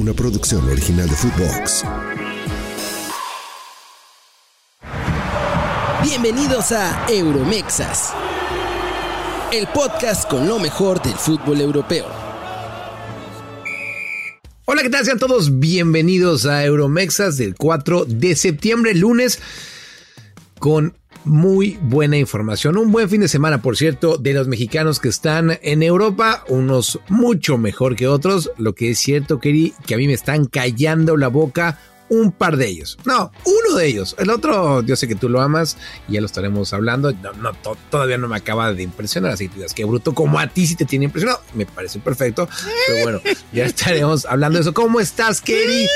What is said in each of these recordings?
una producción original de Footbox. Bienvenidos a Euromexas, el podcast con lo mejor del fútbol europeo. Hola, ¿qué tal? Sean todos bienvenidos a Euromexas del 4 de septiembre, lunes, con muy buena información. Un buen fin de semana, por cierto, de los mexicanos que están en Europa, unos mucho mejor que otros. Lo que es cierto, Keri, que a mí me están callando la boca un par de ellos. No, uno de ellos. El otro, yo sé que tú lo amas y ya lo estaremos hablando. No, todavía no me acaba de impresionar. Así que digas, qué bruto, como a ti sí te tiene impresionado. Me parece perfecto. Pero bueno, ya estaremos hablando de eso. ¿Cómo estás, Keri?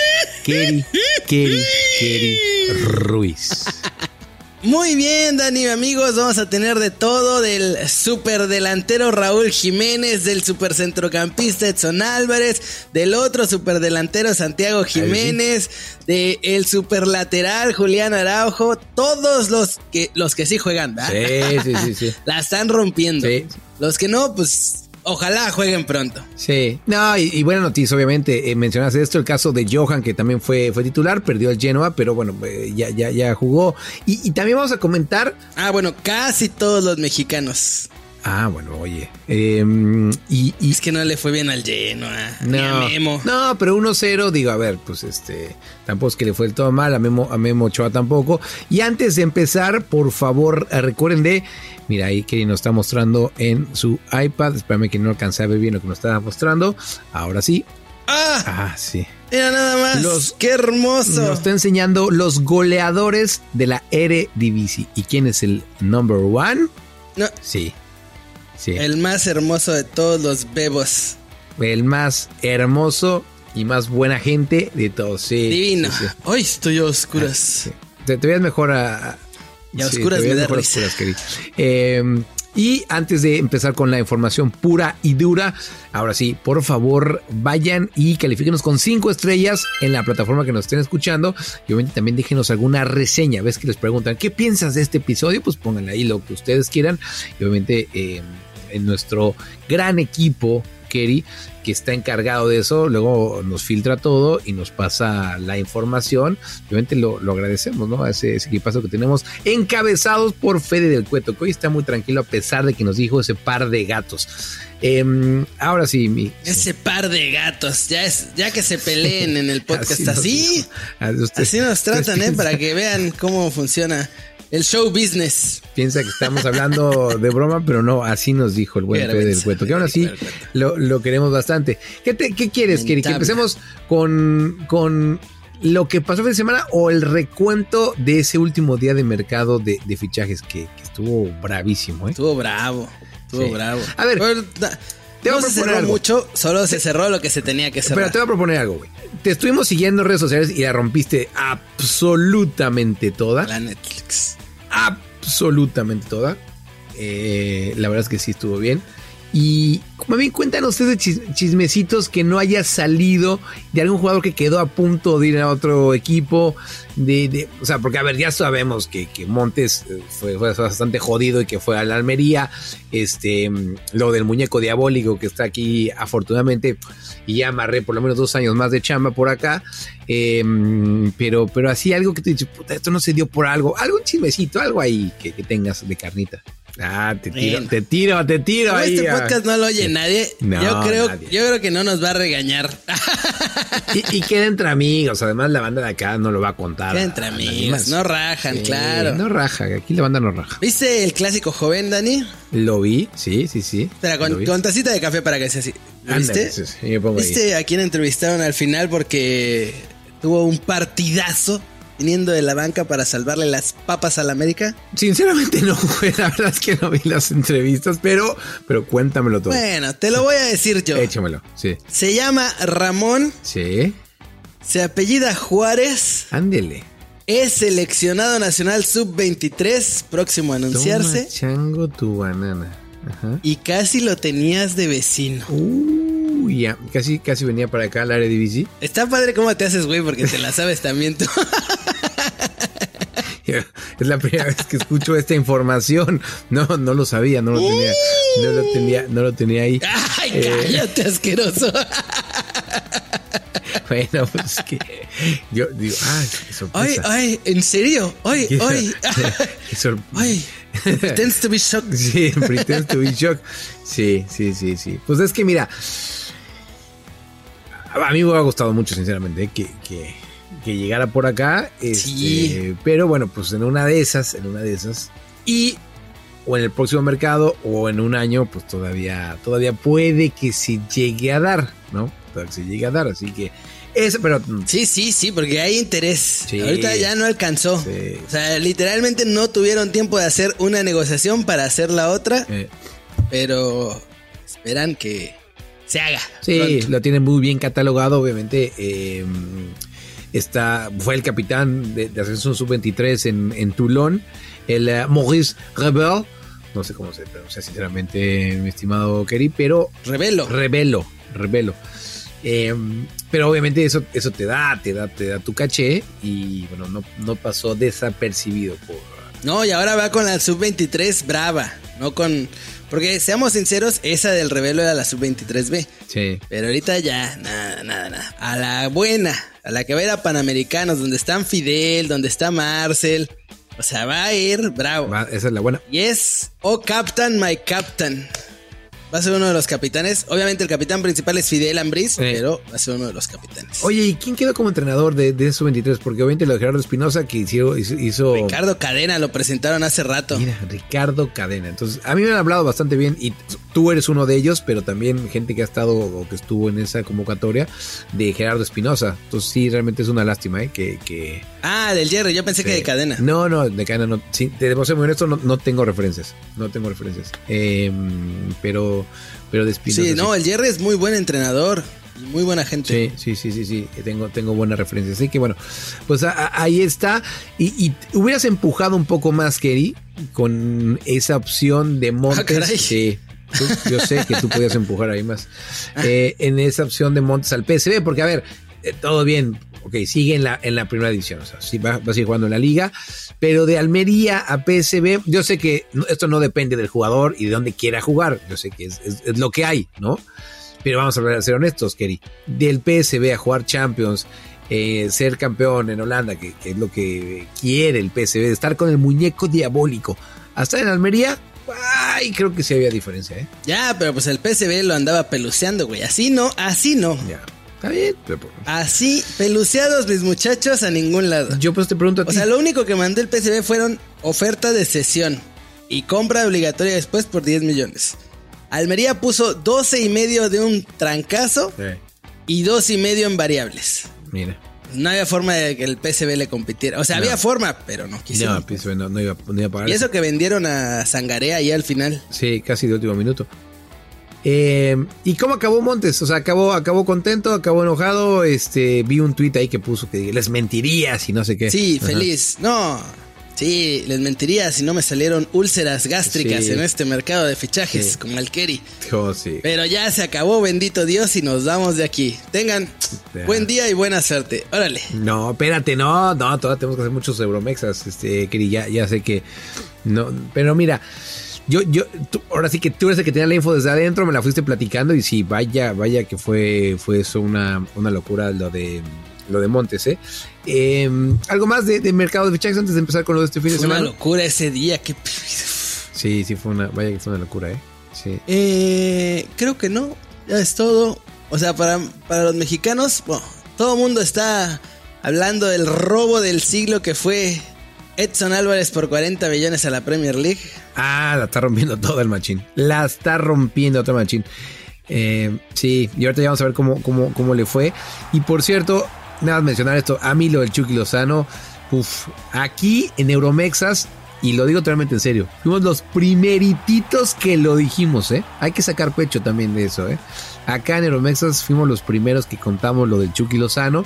Keri, Keri, Keri Ruiz. Muy bien, Dani, amigos, vamos a tener de todo del super delantero Raúl Jiménez, del super centrocampista Edson Álvarez, del otro super delantero Santiago Jiménez, del super lateral Julián Araujo, todos los que los que sí juegan, ¿verdad? Sí, sí, sí, sí. La están rompiendo. Los que no, pues Ojalá jueguen pronto. Sí, no, y, buena noticia, obviamente. Eh, mencionaste esto, el caso de Johan, que también fue, fue titular, perdió el Genoa, pero bueno, eh, ya, ya, ya jugó. Y, también vamos a comentar. Ah, bueno, casi todos los mexicanos. Ah, bueno, oye. Em, y, Es que no le fue bien al Genoa. No, Memo. No, pero 1-0, digo, a ver, pues este. Tampoco es que le fue el todo mal, a Memo, a Memo Ochoa tampoco. Y antes de empezar, por favor, recuerden de Mira, ahí que nos está mostrando en su iPad. Espérame que no alcancé a ver bien lo que nos estaba mostrando. Ahora sí. ¡Ah! Ah, sí. Mira nada más. Los, ¡Qué hermoso! Nos está enseñando los goleadores de la Eredivisie. ¿Y quién es el number one? No. Sí. Sí. El más hermoso de todos los bebos. El más hermoso y más buena gente de todos. Sí. Divino. Hoy estoy a oscuras. Ah, te, te, veas mejor a, y a oscuras me da risa. Em, y antes de empezar con la información pura y dura, ahora sí, por favor, vayan y califíquenos con cinco estrellas en la plataforma que nos estén escuchando. Y obviamente también déjenos alguna reseña. Ves que les preguntan, ¿qué piensas de este episodio? Pues pónganle ahí lo que ustedes quieran. Y obviamente em, en nuestro gran equipo Kerry, que está encargado de eso, luego nos filtra todo y nos pasa la información. Obviamente lo, agradecemos, ¿no? A ese, ese, equipazo que tenemos encabezados por Fede del Cueto, que hoy está muy tranquilo a pesar de que nos dijo ese par de gatos. Em, ahora sí, mi. Ese par de gatos, ya es, ya que se peleen en el podcast así. así nos tratan, ¿eh? Para que vean cómo funciona el show business. Piensa que estamos hablando de broma, pero no, así nos dijo el buen Fede del Cueto, que aún así lo, queremos bastante. ¿Qué, qué quieres, Keri? Que empecemos con, con lo que pasó el fin de semana o el recuento de ese último día de mercado de, fichajes que, estuvo bravísimo. ¿eh? Estuvo bravo, estuvo bravo. A ver, te voy a proponer algo. mucho, solo se cerró lo que se tenía que cerrar. Pero te voy a proponer algo, güey. Te estuvimos siguiendo en redes sociales y la rompiste absolutamente toda. La Netflix absolutamente toda. Eh, la verdad es que sí estuvo bien. Y bien cuentan ustedes chismecitos que no haya salido de algún jugador que quedó a punto de ir a otro equipo. De, o sea, porque a ver, ya sabemos que, Montes eh, fue, bastante jodido y que fue a la Almería. Este, lo del muñeco diabólico que está aquí, afortunadamente, y ya amarré por lo menos dos años más de chamba por acá. Em, pero, pero así algo que te dices, puta, esto no se dio por algo, algún chismecito, algo ahí que tengas de carnita. Ah, te tiro, te tiro, te tiro ahí. Este podcast no lo oye nadie. yo creo, yo creo que no nos va a regañar. y, queda entre amigos. Además, la banda de acá no lo va a contar. Queda entre amigos. No rajan, claro. No raja, aquí la banda no raja. ¿Viste el clásico joven, Dani? Lo vi, sí, sí, sí. Espera, con, tacita de café para que sea así. ¿Viste? ¿Viste a quién entrevistaron al final porque tuvo un partidazo? Viniendo de la banca para salvarle las papas a la América? Sinceramente no, La verdad es que no vi las entrevistas, pero, pero cuéntamelo todo. Bueno, te lo voy a decir yo. Échamelo, sí. Se llama Ramón. Sí. Se apellida Juárez. Ándele. Es seleccionado nacional sub-23, próximo a anunciarse. Toma chango tu banana. Ajá. Y casi lo tenías de vecino. Uh ya, casi, casi venía para acá al área de Está padre cómo te haces, güey, porque te la sabes también tú. es la primera vez que escucho esta información. No, no lo sabía, no lo tenía, no lo tenía, no lo tenía ahí. Ay, cállate, asqueroso. bueno, pues que yo digo, ay, qué Ay, sorpresa. ay, ¿en serio? Ay, Qué- ay. qué Ay, pretends to be shocked. Sí, pretend to be shocked. Sí, sí, sí, sí. Pues es que mira, a mí me ha gustado mucho, sinceramente, que, que, que llegara por acá. este, Sí. Pero bueno, pues en una de esas, en una de esas. Y o en el próximo mercado o en un año, pues todavía, todavía puede que se llegue a dar, ¿no? Todavía que se llegue a dar. Así que eso, pero mm, Sí, sí, sí, porque hay interés. Sí. Ahorita ya no alcanzó. Sí. O sea, literalmente no tuvieron tiempo de hacer una negociación para hacer la otra, eh, pero esperan que se haga. Sí, pronto. lo tienen muy bien catalogado, obviamente. eh, está, fue el capitán de, de Ascensión Sub-23 en, en Toulon, el eh, Maurice Rebel. No sé cómo se pronuncia, sinceramente, mi estimado Kerry, pero Revelo. Revelo, Revelo. Eh, pero obviamente eso, eso te da, te da, te da tu caché y bueno, no, no pasó desapercibido por, No, y ahora va con la sub-23 brava, no con... Porque seamos sinceros, esa del revelo era la sub-23B. sí, Pero ahorita ya, nada, nada, nada. A la buena, a la que va a ir a Panamericanos, donde están Fidel, donde está Marcel. O sea, va a ir bravo. esa es la buena. Y es, oh Captain, my Captain. Va a ser uno de los capitanes. Obviamente el capitán principal es Fidel Ambris, pero va a ser uno de los capitanes. Oye, ¿y quién quedó como entrenador de, de su 23? Porque obviamente lo de Gerardo Espinosa que hizo, Ricardo Cadena lo presentaron hace rato. Mira, Ricardo Cadena. Entonces, a mí me han hablado bastante bien y tú eres uno de ellos, pero también gente que ha estado o que estuvo en esa convocatoria de Gerardo Espinosa. Entonces, sí, realmente es una lástima, ¿eh? Que. que Ah, del Jerry, yo pensé que de cadena. No, no, de cadena no. Sí, te debo ser muy honesto, no, no tengo referencias. No tengo referencias. Eh, pero, pero de Espinosa. sí, no, el Jerry es muy buen entrenador muy buena gente. Sí, sí, sí, sí, sí, tengo, tengo buena referencia. Así que bueno, pues a- a- ahí está. Y, y hubieras empujado un poco más, Kerry, con esa opción de Montes. Ah. Sí, tú- yo sé que tú podías empujar ahí más. Eh, en esa opción de Montes al PSV, porque a ver, eh, todo bien. Ok, sigue en la, en la primera división, o sea, sí va, va a seguir jugando en la liga, pero de Almería a PSV, yo sé que esto no depende del jugador y de dónde quiera jugar, yo sé que es, es- es lo que hay, ¿no? Pero vamos a ser honestos, Kerry. Del PSV a jugar Champions, eh, ser campeón en Holanda, que, que es lo que quiere el PSV, estar con el muñeco diabólico, hasta en Almería, ay, creo que sí había diferencia, ¿eh? Ya, pero pues el PSV lo andaba peluceando, güey. Así no, así no. Ya, está bien. pero- pues, Así, peluceados mis muchachos a ningún lado. yo pues te pregunto a ti. O sea, lo único que mandó el PSV fueron oferta de sesión y compra obligatoria después por 10 millones. Almería puso 12 y medio de un trancazo Sí, y dos y medio en variables. mira. No había forma de que el PSV le compitiera. O sea, había forma, pero no quisieron. No, PSV no, no iba, no iba a pagar. y eso que vendieron a Sangarea ahí al final. Sí, casi de último minuto. Eh, ¿Y cómo acabó Montes? O sea, acabó, acabó contento, acabó enojado. Este, vi un tuit ahí que puso que les mentiría si no sé qué. Sí, Ajá. feliz. No, sí, les mentiría si no me salieron úlceras gástricas Sí. en este mercado de fichajes, Sí. como el Kerry. Oh, sí. Pero ya se acabó, bendito Dios, y nos vamos de aquí. Tengan buen día y buena suerte. Órale. No, espérate, no, no, todavía tenemos que hacer muchos Euromexas, este, Kiri, ya, ya sé que. No, pero mira, yo, yo, tú- ahora sí que tú eres el que tenía la info desde adentro, me la fuiste platicando y sí, vaya, vaya que fue, fue eso una, una locura lo de lo de Montes, ¿eh? Eh, Algo más de, de mercado de fichajes antes de empezar con lo de este fin de Fue una semana. locura ese día. Que... Sí, sí, fue una, vaya que fue una locura, ¿eh? Sí. Eh, creo que no. Ya es todo. O sea, para, para los mexicanos, bueno, todo el mundo está hablando del robo del siglo que fue Edson Álvarez por 40 millones a la Premier League. Ah, la está rompiendo todo el machín. La está rompiendo todo el machín. Eh, sí, y ahorita ya vamos a ver cómo, cómo, cómo le fue. Y por cierto, nada más mencionar esto, a mí lo del Chucky Lozano, uf, aquí en Euromexas, y lo digo totalmente en serio, fuimos los primerititos que lo dijimos, ¿eh? Hay que sacar pecho también de eso, ¿eh? Acá en Euromexas fuimos los primeros que contamos lo del Chucky Lozano.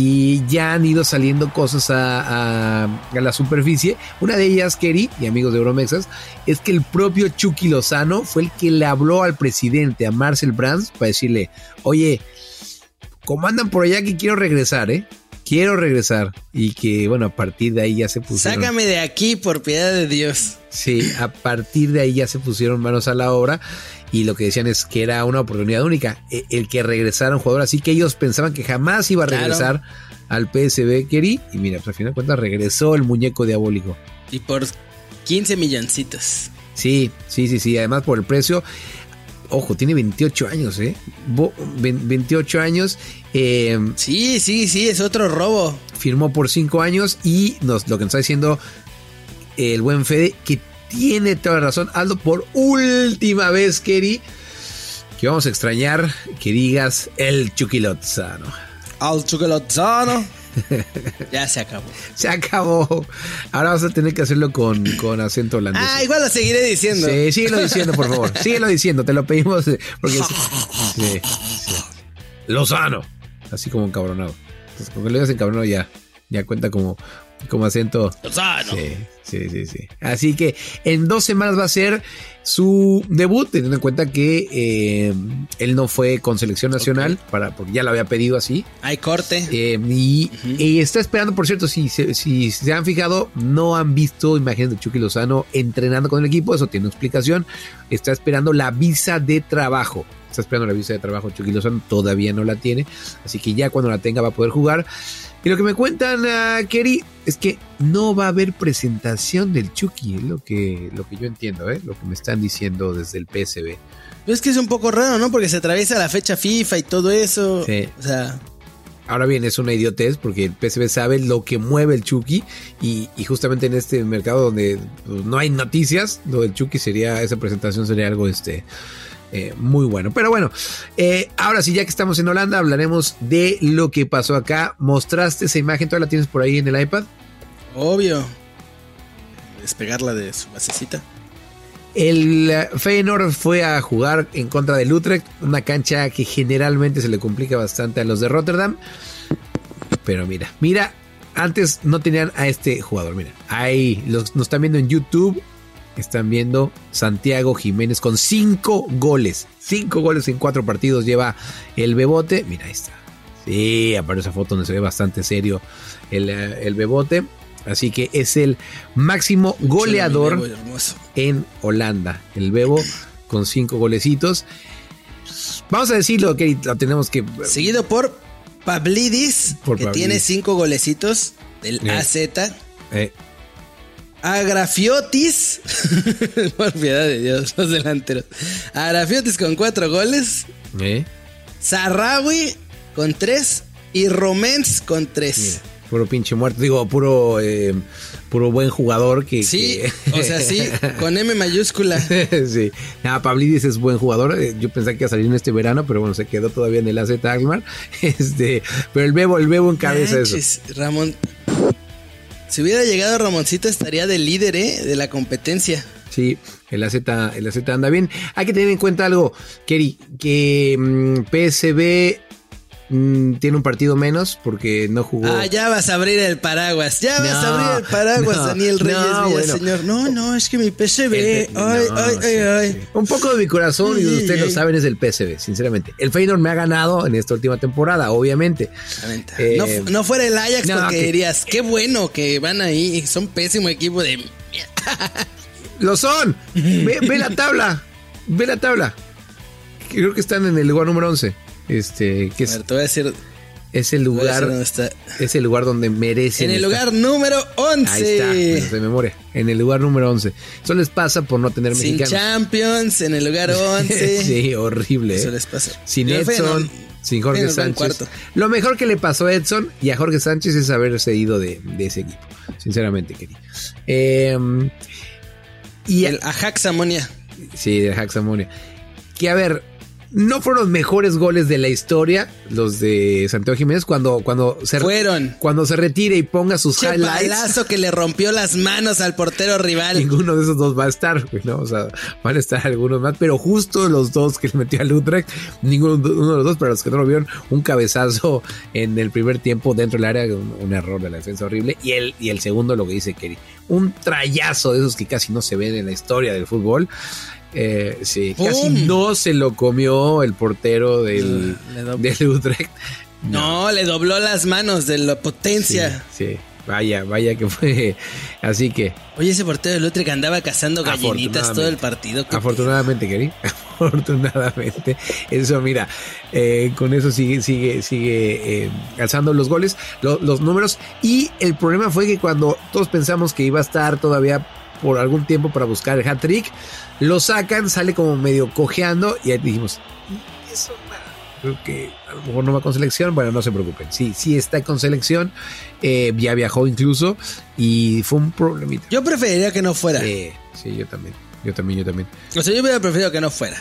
Y ya han ido saliendo cosas a, a- a la superficie. Una de ellas, Kerry, y amigos de Euromexas, es que el propio Chucky Lozano fue el que le habló al presidente, a Marcel Brands, para decirle, oye, como andan por allá que quiero regresar, ¿eh? Quiero regresar. Y que, bueno, a partir de ahí ya se pusieron... Sácame de aquí por piedad de Dios. Sí, a partir de ahí ya se pusieron manos a la obra. Y lo que decían es que era una oportunidad única, e, el que regresara un jugador así que ellos pensaban que jamás iba a regresar al PSB Kerry y mira, pues al final de cuentas regresó el muñeco diabólico. Y por 15 milloncitos. Sí, sí, sí, sí, además por el precio. Ojo, tiene 28 años, ¿eh? 28 años. Eh, sí, sí, sí, es otro robo. Firmó por 5 años y nos, lo que nos está diciendo el buen Fede, que tiene toda la razón. Aldo, por última vez, Kerry, que vamos a extrañar que digas el Chucky Lozano. Al Chucky Lozano. ya se acabó. Se acabó. Ahora vas a tener que hacerlo con, con acento holandés. Ah, igual lo seguiré diciendo. Sí, síguelo diciendo, por favor. síguelo diciendo, te lo pedimos. Eh, porque sí, Lozano. Así como encabronado. Entonces, porque lo digas encabronado ya, ya cuenta como, como acento. Lozano. Sí, sí, sí, sí. Así que en dos semanas va a ser su debut, teniendo en cuenta que eh, él no fue con selección nacional, para, porque ya lo había pedido así. Hay corte. Eh, y, y, está esperando, por cierto, si, si, si, se han fijado, no han visto imágenes de Chucky Lozano entrenando con el equipo, eso tiene una explicación. Está esperando la visa de trabajo. Está esperando la visa de trabajo Chucky Lozano, todavía no la tiene, así que ya cuando la tenga va a poder jugar. Y lo que me cuentan, uh, Kerry, es que no va a haber presentación del Chucky, es lo que, lo que yo entiendo, ¿eh? lo que me están diciendo desde el PSB. Es que es un poco raro, ¿no? Porque se atraviesa la fecha FIFA y todo eso. Sí. O sea. Ahora bien, es una idiotez porque el PSB sabe lo que mueve el Chucky y, y justamente en este mercado donde pues, no hay noticias, lo del Chucky sería, esa presentación sería algo este, eh, muy bueno. Pero bueno, eh, ahora sí, ya que estamos en Holanda, hablaremos de lo que pasó acá. ¿Mostraste esa imagen? ¿Todavía la tienes por ahí en el iPad? Obvio. Despegarla de su basecita. El Feyenoord fue a jugar en contra del Utrecht, una cancha que generalmente se le complica bastante a los de Rotterdam. Pero mira, mira, antes no tenían a este jugador, mira, ahí los, nos están viendo en YouTube, están viendo Santiago Jiménez con cinco goles. Cinco goles en cuatro partidos lleva el Bebote. Mira, ahí está. Sí, aparece esa foto donde se ve bastante serio el, el Bebote. Así que es el máximo goleador en Holanda. El Bebo con cinco golecitos. Vamos a decirlo que lo tenemos que. Seguido por Pablidis, Por que tiene cinco golecitos del Eh. AZ. eh, Agrafiotis, por piedad de Dios, los delanteros. Agrafiotis con cuatro goles. eh, Sarrawi con tres. Y Romens con tres. mira, puro pinche muerto. Digo, puro, eh, puro buen jugador que. Sí, que- o sea, sí, con M mayúscula. sí. Ah, Pablidis es buen jugador. Eh, Yo pensé que iba a salir en este verano, pero bueno, se quedó todavía en el AZ. Este, pero el Bebo, el Bebo encabeza eso. Manches, Ramón. Si hubiera llegado Ramoncito estaría de líder, ¿eh? De la competencia. Sí, el AZ, el AZ anda bien. Hay que tener en cuenta algo, Kerry, que mm, PSB mm, tiene un partido menos porque no jugó. Ah, ya vas a abrir el paraguas. Ya vas a abrir el paraguas, no, Daniel Reyes no, bueno. Villaseñor. No, no, es que mi PCB. El- ay, ay, sí, ay, sí. Un poco de mi corazón, y Sí, ustedes lo saben, es el PSV, sinceramente. El Feyenoord me ha ganado en esta última temporada, obviamente. Eh, no, fu- no fuera el Ajax porque que- dirías, qué bueno que van ahí. Son pésimo equipo de. ¡Lo son! Ve, ve la tabla, ve la tabla. Creo que están en el lugar número 11. Este, que A es, ver, te voy a decir. es el a lugar, dónde está. es el lugar donde merecen. En el estar. lugar número 11. Ahí está, de memoria. En el lugar número 11. Eso les pasa por no tener Sin mexicanos. Champions, en el lugar 11. sí, horrible. Eso ¿eh? les pasa. Sin Edson, sin Jorge Sánchez. Lo mejor que le pasó a Edson y a Jorge Sánchez es haberse ido de, de ese equipo. Sinceramente, querido. Eh, y El Ajax Amonia. Sí, de Haxamonia. Que a ver, no fueron los mejores goles de la historia, los de Santiago Jiménez, cuando, cuando, se, Fueron. cuando se retire y ponga sus Che highlights. balazo que le rompió las manos al portero rival. Ninguno de esos dos va a estar, ¿no? O sea, van a estar algunos más, pero justo los dos que le metió al Utrecht, ninguno uno de los dos, para los que no lo vieron, un cabezazo en el primer tiempo dentro del área, un, un error de la defensa horrible, y el, y el segundo, lo que dice Kerry, un trayazo de esos que casi no se ven en la historia del fútbol. Eh, sí, casi no se lo comió el portero del, del Utrecht. No, le dobló las manos de la potencia. Sí, sí. Vaya, vaya que fue. Así que. Oye, ese portero del Utrecht andaba cazando gallinitas todo el partido. Afortunadamente, Keri. Afortunadamente. Eso, mira, eh, con eso sigue, sigue, sigue eh, alzando los goles, los números. Y el problema fue que cuando todos pensamos que iba a estar todavía por algún tiempo para buscar el hat-trick, lo sacan, sale como medio cojeando y ahí dijimos, eso creo que a lo mejor no va con selección. Bueno, no se preocupen. Sí, sí está con selección. Eh, ya viajó incluso y fue un problemita. Yo preferiría que no fuera. sí, yo también. Yo también, yo también. O sea, yo hubiera preferido que no fuera.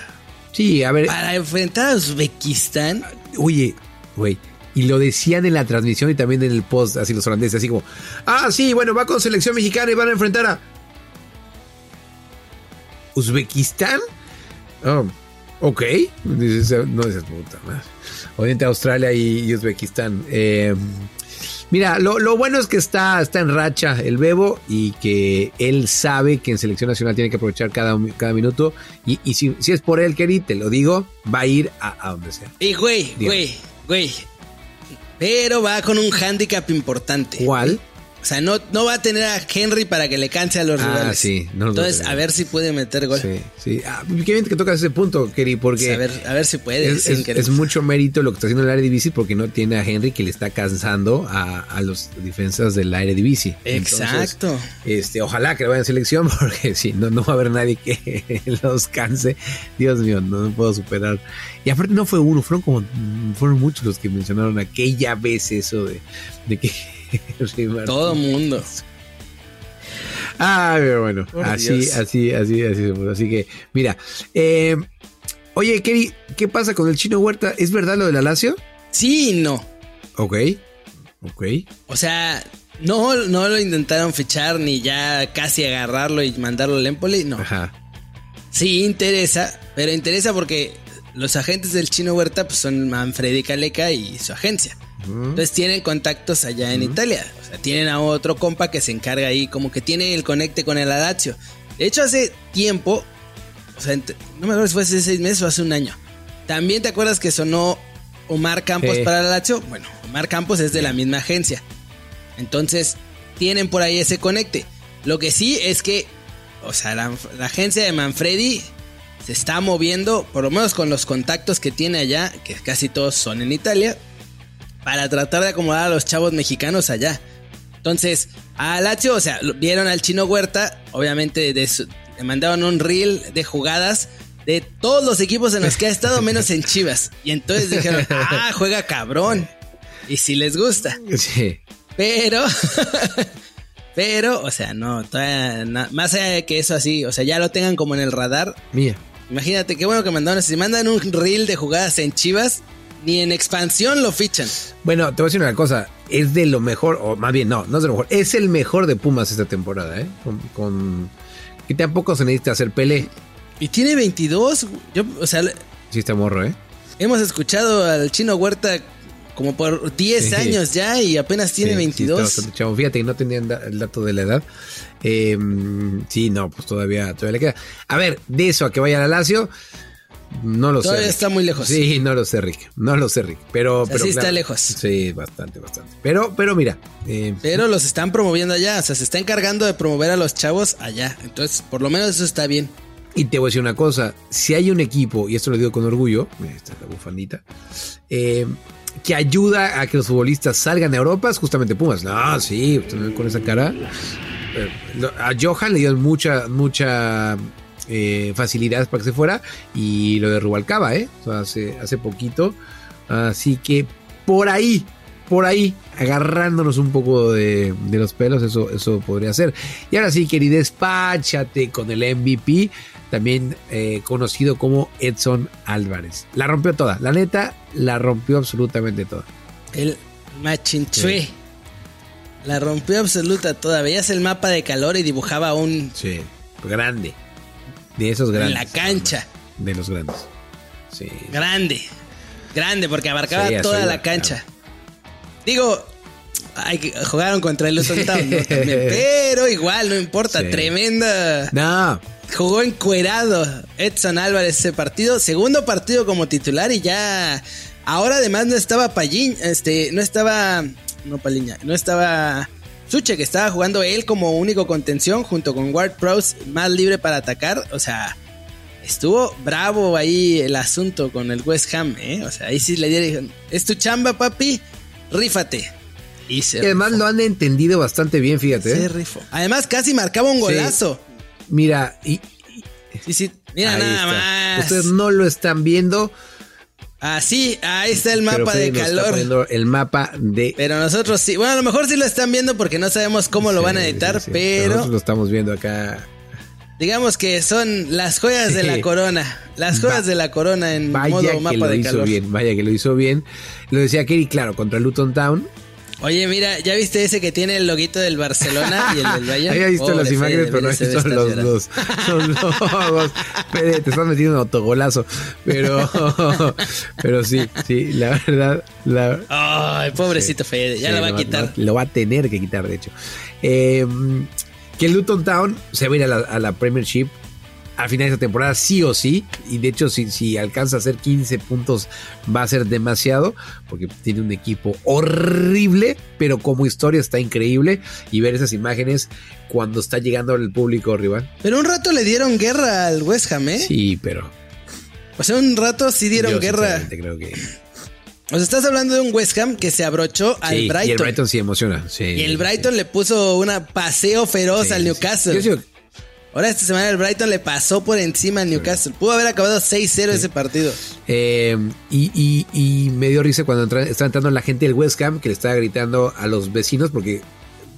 Sí, a ver. Para enfrentar a Uzbekistán. Oye, güey. Y lo decían en la transmisión y también en el post, así los holandeses, así como, ah, sí, bueno, va con selección mexicana y van a enfrentar a Uzbekistán. Oh, ok. no dices puta Oriente Australia y, Uzbekistán. Eh, mira, lo, bueno es que está, está en racha el Bebo y que él sabe que en selección nacional tiene que aprovechar cada, cada minuto. Y, si, es por él, Kerry, te lo digo, va a ir a, donde sea. Y güey, güey, güey. Pero va con un hándicap importante. ¿Cuál? O sea, no, no va a tener a Henry para que le canse a los ah, rivales. Sí, no Entonces, a ver si puede meter gol. Sí, sí. Ah, qué bien que tocas ese punto, Kerry, porque. a, ver, a ver si puede. Es, mucho mérito lo que está haciendo el área divisi porque no tiene a Henry que le está cansando a, a los defensas del área divisi. Exacto. este, ojalá que lo vayan en selección porque si no, no va a haber nadie que los canse. Dios mío, no, puedo superar. Y aparte no fue uno, fueron como. Fueron muchos los que mencionaron aquella vez eso de, de que Todo mundo. Ah, pero bueno, así, así, así, así Así que, mira. Eh, oye, Kerry, ¿qué pasa con el chino Huerta? ¿Es verdad lo del Alacio? Sí y no. Ok. Ok. O sea, no, no lo intentaron fichar ni ya casi agarrarlo y mandarlo al Empoli, no. Ajá. Sí, interesa, pero interesa porque los agentes del chino Huerta pues, son Manfredi Caleca y su agencia. Entonces tienen contactos allá en Italia. O sea, tienen a otro compa que se encarga ahí, como que tiene el conecte con el Adazio. De hecho, hace tiempo, o sea, no me acuerdo si fue hace seis meses o hace un año. También te acuerdas que sonó Omar Campos para el Adazio. Bueno, Omar Campos es de la misma agencia. Entonces, tienen por ahí ese conecte. Lo que sí es que, o sea, la, la agencia de Manfredi se está moviendo, por lo menos con los contactos que tiene allá, que casi todos son en Italia para tratar de acomodar a los chavos mexicanos allá. Entonces, a Lazio, o sea, vieron al chino Huerta, obviamente le mandaron un reel de jugadas de todos los equipos en los que ha estado, menos en Chivas. Y entonces dijeron, ah, juega cabrón. Y si les gusta. Sí. Pero, pero, o sea, no, más allá de que eso así, o sea, ya lo tengan como en el radar. Mía. Imagínate, qué bueno que mandaron, si mandan un reel de jugadas en Chivas, ni en expansión lo fichan. Bueno, te voy a decir una cosa. Es de lo mejor, o más bien, no, no es de lo mejor. Es el mejor de Pumas esta temporada, ¿eh? Con. con que tampoco se necesita hacer pele. Y tiene 22. Yo, o sea. Sí, está morro, ¿eh? Hemos escuchado al chino Huerta como por 10 años ya y apenas tiene 22. Sí, Fíjate que no tenían el dato de la edad. Em, sí, no, pues todavía, todavía le queda. A ver, de eso a que vaya a Lazio, no lo sé. Está muy lejos. Sí, no lo sé, Rick. No lo sé, Rick. Pero, pero sí está lejos. Sí, bastante, bastante. Pero, pero mira. Eh, pero los están promoviendo allá. O sea, se está encargando de promover a los chavos allá. Entonces, por lo menos eso está bien. Y te voy a decir una cosa. Si hay un equipo, y esto lo digo con orgullo, esta es la bufandita, eh, que ayuda a que los futbolistas salgan a Europa, es justamente Pumas. No, sí, con esa cara. Eh, a Johan le dieron mucha, mucha eh, facilidades para que se fuera. Y lo de Rubalcaba, ¿eh? hace, hace poquito. Así que por ahí, por ahí, agarrándonos un poco de, los pelos, eso, eso podría ser. Y ahora sí, querido, despáchate con el MVP, también eh, conocido como Edson Álvarez. La rompió toda, la neta, la rompió absolutamente toda. El Machinchue. La rompió absoluta toda. Veías el mapa de calor y dibujaba un. Sí, grande. De esos grandes. En la cancha. De los grandes. Sí. Grande. Grande, porque abarcaba toda la cancha. Digo, jugaron contra el Luton Town, pero igual, no importa, tremenda. No. Jugó encuerado Edson Álvarez ese partido, segundo partido como titular y ya. Ahora además no estaba Pallín, este, no estaba. No Paliña, no estaba Suche, que estaba jugando él como único contención junto con Ward Prowse más libre para atacar. O sea, estuvo bravo ahí el asunto con el West Ham, ¿eh? O sea, ahí sí le dieron, es tu chamba, papi, rífate. Y, además lo han entendido bastante bien, fíjate. Se ¿eh? rifó. Además, casi marcaba un golazo. Mira, y, Sí, sí, mira nada más. Ustedes no lo están viendo. Así, ah, ahí está el mapa de calor. el mapa de. Pero nosotros sí. Bueno, a lo mejor sí lo están viendo porque no sabemos cómo lo van a editar, pero. Nosotros lo estamos viendo acá. Digamos que son las joyas de la corona. Las joyas de la corona en modo mapa de calor. Bien, vaya que lo hizo bien. Lo decía Kerry, claro, contra Luton Town. Oye, mira, ¿ya viste ese que tiene el loguito del Barcelona y el del Bayern? Había visto las imágenes, pero no he visto los dos. Son logos. Fede, te estás metiendo un autogolazo. Pero, pero sí, sí, la verdad. La... Ay, pobrecito Fede, ya lo va a quitar. lo va a tener que quitar, de hecho. Eh, que Luton Town se va a ir a la, a la Premiership al final de esta temporada sí o sí. Y de hecho, si, si alcanza a hacer 15 puntos, va a ser demasiado. Porque tiene un equipo horrible, pero como historia está increíble. Y ver esas imágenes cuando está llegando al público rival. Pero un rato le dieron guerra al West Ham, ¿eh? Sí, pero. O sea, un rato sí dieron guerra. Creo que. O sea, estás hablando de un West Ham que se abrochó al Brighton. Y el Brighton sí emociona. Sí, y el Brighton le puso una paseo feroz al Newcastle. Yo Ahora esta semana el Brighton le pasó por encima al Newcastle. Pudo haber acabado 6-0 ese partido. Eh, y, me dio risa cuando estaba entrando la gente del West Ham que le estaba gritando a los vecinos porque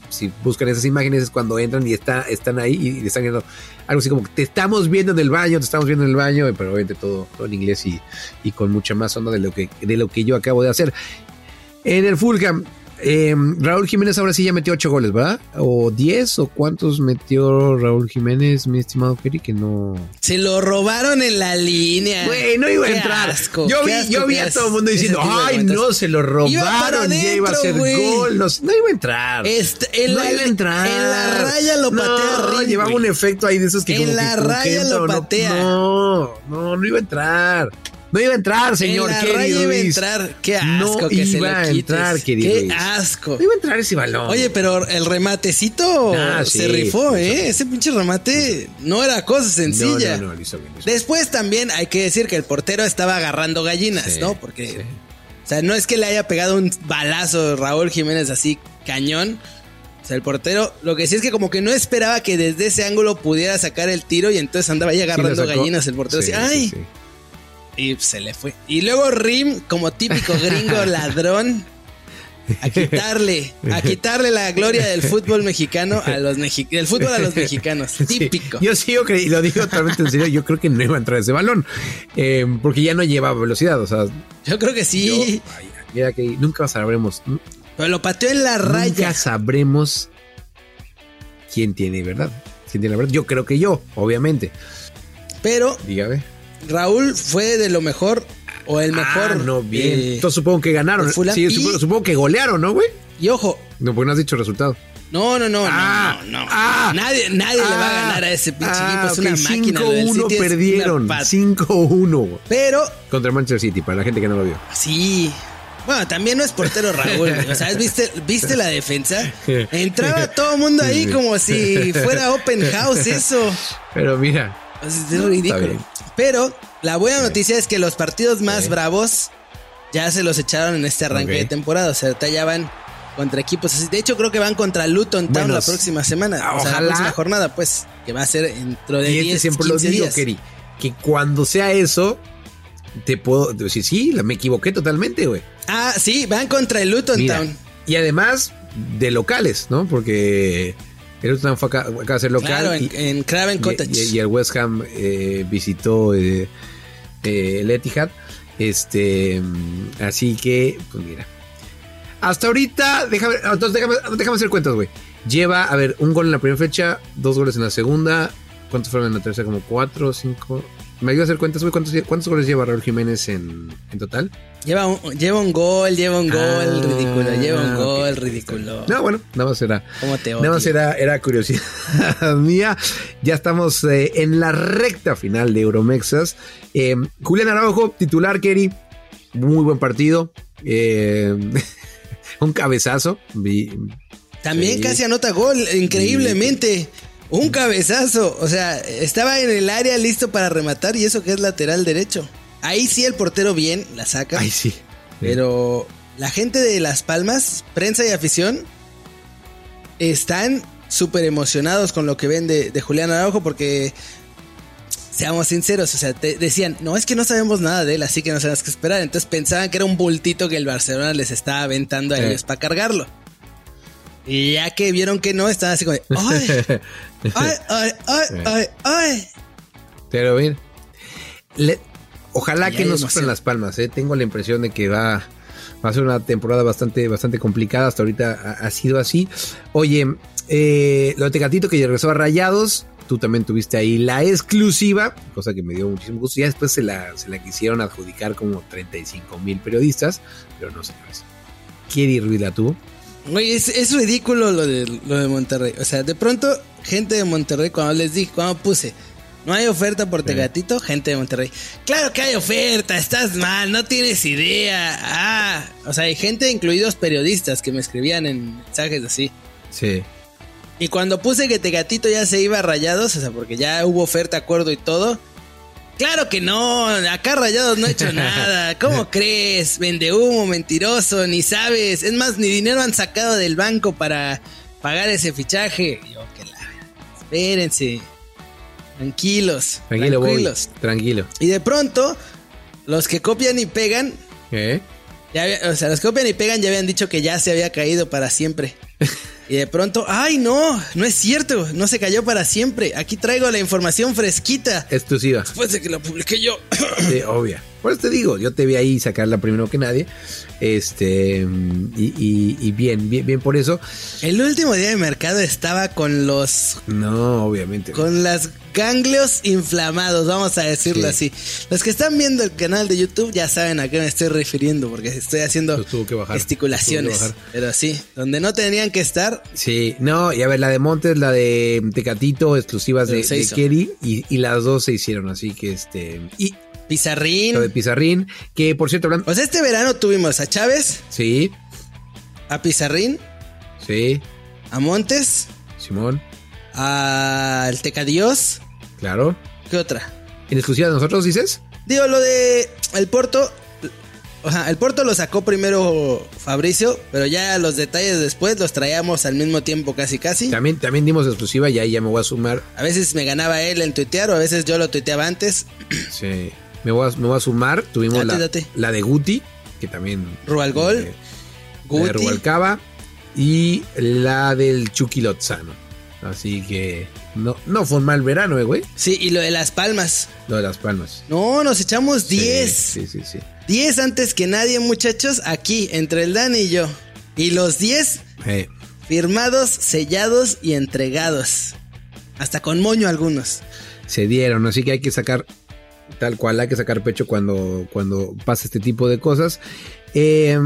si buscan esas imágenes es cuando entran y está, están ahí y le están gritando algo así como te estamos viendo en el baño, te estamos viendo en el baño, pero obviamente todo, en inglés y, y, con mucha más onda de lo, que, de lo que yo acabo de hacer. En el Fulham, eh, Raúl Jiménez ahora sí ya metió 8 goles, ¿verdad? ¿O 10? ¿O cuántos metió Raúl Jiménez, mi estimado Kerry? Que no. Se lo robaron en la línea. Güey, no iba a entrar. yo vi, yo vi a todo el mundo diciendo, ay, no, se lo robaron. ya iba a ser gol. No, iba a entrar. Este, no iba a entrar. En la raya lo patea Llevaba un efecto ahí de esos que. En la raya lo patea. No, no, no iba a entrar. No iba a entrar, señor. En la iba a entrar. Qué asco no que se lo a entrar, querido Qué asco. No iba a entrar ese balón. Oye, pero el rematecito ah, se rifó, ¿eh? Ese pinche remate no era cosa sencilla. No, no, no, hizo bien, Después también hay que decir que el portero estaba agarrando gallinas, ¿no? Porque, o sea, no es que le haya pegado un balazo Raúl Jiménez así cañón. O sea, el portero, lo que sí es que como que no esperaba que desde ese ángulo pudiera sacar el tiro y entonces andaba ahí agarrando gallinas el portero. así, ¡ay! Y se le fue. Y luego Rim, como típico gringo ladrón, a quitarle, a quitarle la gloria del fútbol mexicano a los mexicanos, fútbol a los mexicanos, típico. yo sigo y lo digo totalmente en serio, yo creo que no iba a entrar ese balón, eh, porque ya no llevaba velocidad, o sea. Yo creo que sí. mira que nunca sabremos. Pero lo pateó en la raya. Ya sabremos quién tiene verdad. ¿Quién tiene la verdad? Yo creo que yo, obviamente. Pero. Dígame Raúl fue de lo mejor o el mejor. Ah, no, bien. Eh, Entonces supongo que ganaron. Sí, supongo, que golearon, ¿no, güey? Y ojo. No, porque no has dicho resultado. No, no, no, ah, no, no. Ah, nadie nadie le va a ah, ganar a ese pinche equipo. Es una máquina. 5-1 perdieron. 5-1. Pero. Contra Manchester City, para la gente que no lo vio. Sí. Bueno, también no es portero Raúl. o sea, ¿viste, ¿viste la defensa? Entraba todo el mundo ahí como si fuera open house eso. Pero mira, es ridículo. Pero la buena noticia es que los partidos más bravos ya se los echaron en este arranque de temporada. O sea, ya van contra equipos así. De hecho, creo que van contra Luton Town la próxima semana. O sea, la próxima jornada, pues, que va a ser dentro de 10 este siempre lo digo, que cuando sea eso, te puedo decir, sí, me equivoqué totalmente, güey. Ah, sí, van contra el Luton Town. Y además de locales, ¿no? Porque el Tottenham fue acá, a ser local. Claro, en, Craven Cottage. Y, el West Ham eh, visitó eh, eh, el Etihad. Este, mm, así que, pues mira. Hasta ahorita, déjame, entonces déjame, déjame hacer cuentas, güey. Lleva, a ver, un gol en la primera fecha, dos goles en la segunda. ¿Cuántos fueron en la tercera? Como cuatro, cinco. ¿Me ayuda a hacer cuentas, güey? ¿Cuántos, ¿Cuántos, goles lleva Raúl Jiménez en, en total? Lleva un, lleva un gol, lleva un gol, ah, ridículo, lleva un gol, ridículo. No, bueno, nada más era. ¿Cómo te Nada más era, era curiosidad mía. Ya estamos eh, en la recta final de Euromexas. Eh, Julián Araujo, titular, Kerry. Muy buen partido. Eh, un cabezazo. También Sí. casi anota gol, increíblemente. Un cabezazo. O sea, estaba en el área listo para rematar y eso que es lateral derecho. Ahí sí el portero bien la saca. Ay, sí. Pero la gente de Las Palmas, prensa y afición, están súper emocionados con lo que ven de, de Julián Araujo porque, seamos sinceros, o sea, te decían, no, es que no sabemos nada de él, así que no sabemos qué esperar. Entonces pensaban que era un bultito que el Barcelona les estaba aventando a ellos para cargarlo. Y ya que vieron que no, estaban así como, ¡ay! ¡ay, ay, ay, ay, ay! Pero bien. le- ojalá que no sufran las palmas, ¿eh? Tengo la impresión de que va, va a ser una temporada bastante, bastante complicada. Hasta ahorita ha, ha sido así. Oye, eh, lo de Tecatito que regresó a Rayados. Tú también tuviste ahí la exclusiva, cosa que me dio muchísimo gusto. Ya después se la, se la quisieron adjudicar como 35 mil periodistas, pero no sé qué es. Kieri Ruiz la tuvo. Güey, es, es ridículo lo de, lo de Monterrey. O sea, de pronto, gente de Monterrey, cuando les dije, cuando puse, no hay oferta por Tegatito, gente de Monterrey. Claro que hay oferta, estás mal, no tienes idea. Ah, o sea, hay gente, incluidos periodistas, que me escribían en mensajes así. Sí. Y cuando puse que Tegatito ya se iba a rayados, o sea, porque ya hubo oferta, acuerdo y todo. Claro que no, acá Rayados no ha hecho nada. ¿Cómo crees? Vende humo, mentiroso, ni sabes. Es más, ni dinero han sacado del banco para pagar ese fichaje. Yo, que la... Espérense. Tranquilos. Tranquilo, Bobby. tranquilos. Tranquilo. Y de pronto, los que copian y pegan, ¿Eh? Ya había- o sea, los copian y pegan ya habían dicho que ya se había caído para siempre. Y de pronto, ay no, no es cierto, no se cayó para siempre. Aquí traigo la información fresquita. Exclusiva. Después de que lo publiqué yo. Sí, obvia. Por eso te digo, yo te vi ahí sacarla primero que nadie. Este, y, y- y bien, bien, bien por eso. El último día de mercado estaba con los No, obviamente. con las ganglios inflamados, vamos a decirlo Sí. así. Los que están viendo el canal de YouTube ya saben a qué me estoy refiriendo porque estoy haciendo que bajar, gesticulaciones. que bajar. Pero sí, donde no tenían que estar, Sí, no, y a ver, la de Montes, la de Tecatito, exclusivas Pero de, de. Kerry, y, y las dos se hicieron, así que este. Y Pizarrín. lo de Pizarrín, que por cierto, hablando. O sea, este verano tuvimos a Chávez, Sí, a Pizarrín, sí, a Montes, Simón, al Tecadios. claro. ¿Qué otra? ¿En exclusiva de nosotros dices? Digo, lo de el Porto. O sea, el Porto lo sacó primero Fabricio, pero ya los detalles después los traíamos al mismo tiempo casi casi. También, también dimos exclusiva y ahí ya me voy a sumar. A veces me ganaba él en tuitear o a veces yo lo tuiteaba antes. Sí, me voy a, me voy a sumar. Tuvimos Date, la, date. la de Guti, que también. Rubalgol, eh, la de Guti. Rubalcaba y la del Chucky Lozano. Así que no, no fue un mal verano, eh, güey. Sí, y lo de Las Palmas. Lo de las palmas. No, nos echamos Sí, 10. Sí, sí, sí. 10 antes que nadie, muchachos, aquí, entre el Dani y yo. Y los 10 Eh, firmados, sellados y entregados. Hasta con moño algunos. se dieron, así que hay que sacar tal cual, hay que sacar pecho cuando, cuando pasa este tipo de cosas. Eh,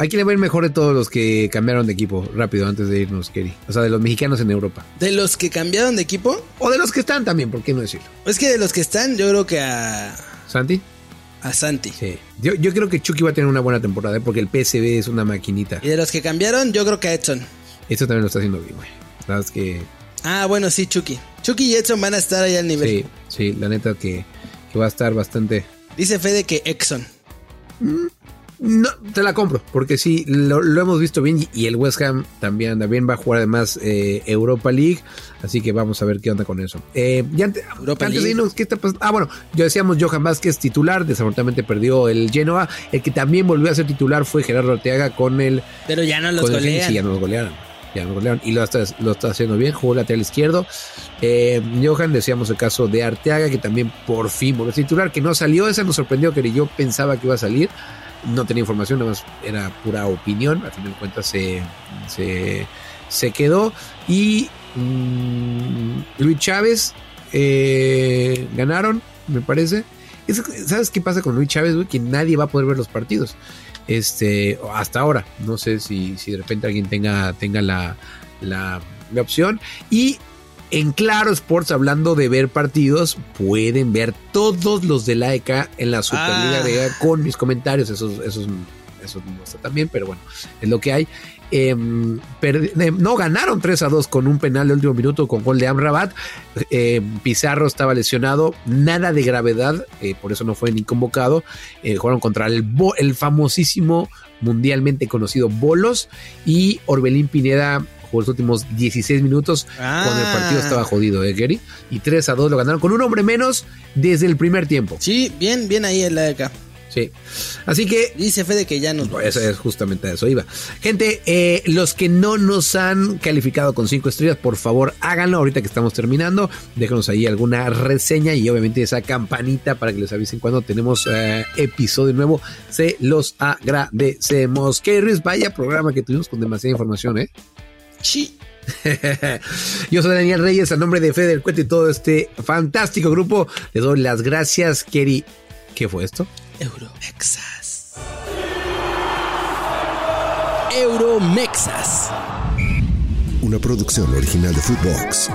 hay que ver mejor de todos los que cambiaron de equipo rápido antes de irnos, Kerry. O sea, de los mexicanos en Europa. De los que cambiaron de equipo, O de los que están también, ¿por qué no decirlo? es que de los que están, yo creo que a, Santi. a Santi. Sí. Yo, yo creo que Chucky va a tener una buena temporada, ¿eh? porque el PSV es una maquinita. Y de los que cambiaron, yo creo que a Edson. Esto también lo está haciendo bien, güey. La verdad es que Ah, bueno, sí, Chucky. Chucky y Edson van a estar ahí al nivel. sí, sí, la neta que, que va a estar bastante. Dice Fede que Exxon. No, te la compro, porque sí, lo, lo hemos visto bien y, y el West Ham también anda bien, va a jugar además eh, Europa League, así que vamos a ver qué onda con eso. Eh, ante- Europa antes de League. irnos, ¿qué está pasando? Ah, bueno, ya decíamos Johan Vázquez titular, desafortunadamente perdió el Genoa, el que también volvió a ser titular fue Gerardo Arteaga con el... Pero ya no los golean. sí, ya nos golearon. Nos golearon. Y lo está, lo está haciendo bien. Jugó lateral izquierdo. Eh, Johan, decíamos el caso de Arteaga, que también por fin volvió a titular, que no salió. Esa nos sorprendió, que yo pensaba que iba a salir. No tenía información, nada más era pura opinión. Al final de cuentas se, se, se quedó. Y mm, Luis Chávez eh, ganaron, me parece. Es- ¿Sabes qué pasa con Luis Chávez, güey? Que nadie va a poder ver los partidos. Este, hasta ahora. No sé si, si de repente alguien tenga, tenga la, la, la opción. Y en Claro Sports, hablando de ver partidos, pueden ver todos los de la ECA en la Superliga Ah. de ECA con mis comentarios. Esos, esos eso no está tan bien, pero bueno, es lo que hay. Em, no ganaron 3 a 2 con un penal de último minuto con gol de Amrabat. Em, Pizarro estaba lesionado, nada de gravedad, eh, por eso no fue ni convocado. Eh, jugaron contra el, el famosísimo, mundialmente conocido Bolos y Orbelín Pineda jugó los últimos 16 minutos cuando el partido ah. estaba jodido, ¿eh, Gary? Y 3 a 2 lo ganaron con un hombre menos desde el primer tiempo. Sí, bien, bien ahí en la de acá. Sí. Así que. Dice Fede que ya nos vamos. Eso es justamente eso iba. Gente, eh, los que no nos han calificado con cinco estrellas, por favor háganlo ahorita que estamos terminando. Déjanos ahí alguna reseña y obviamente esa campanita para que les avisen cuando tenemos eh, episodio nuevo. Se los agradecemos. Que vaya programa que tuvimos con demasiada información, ¿eh? Sí. Yo soy Daniel Reyes, a nombre de Fede del Cuento y todo este fantástico grupo. Les doy las gracias, Kerry. ¿Qué fue esto? Euromexas. Euromexas. Una producción original de Footbox.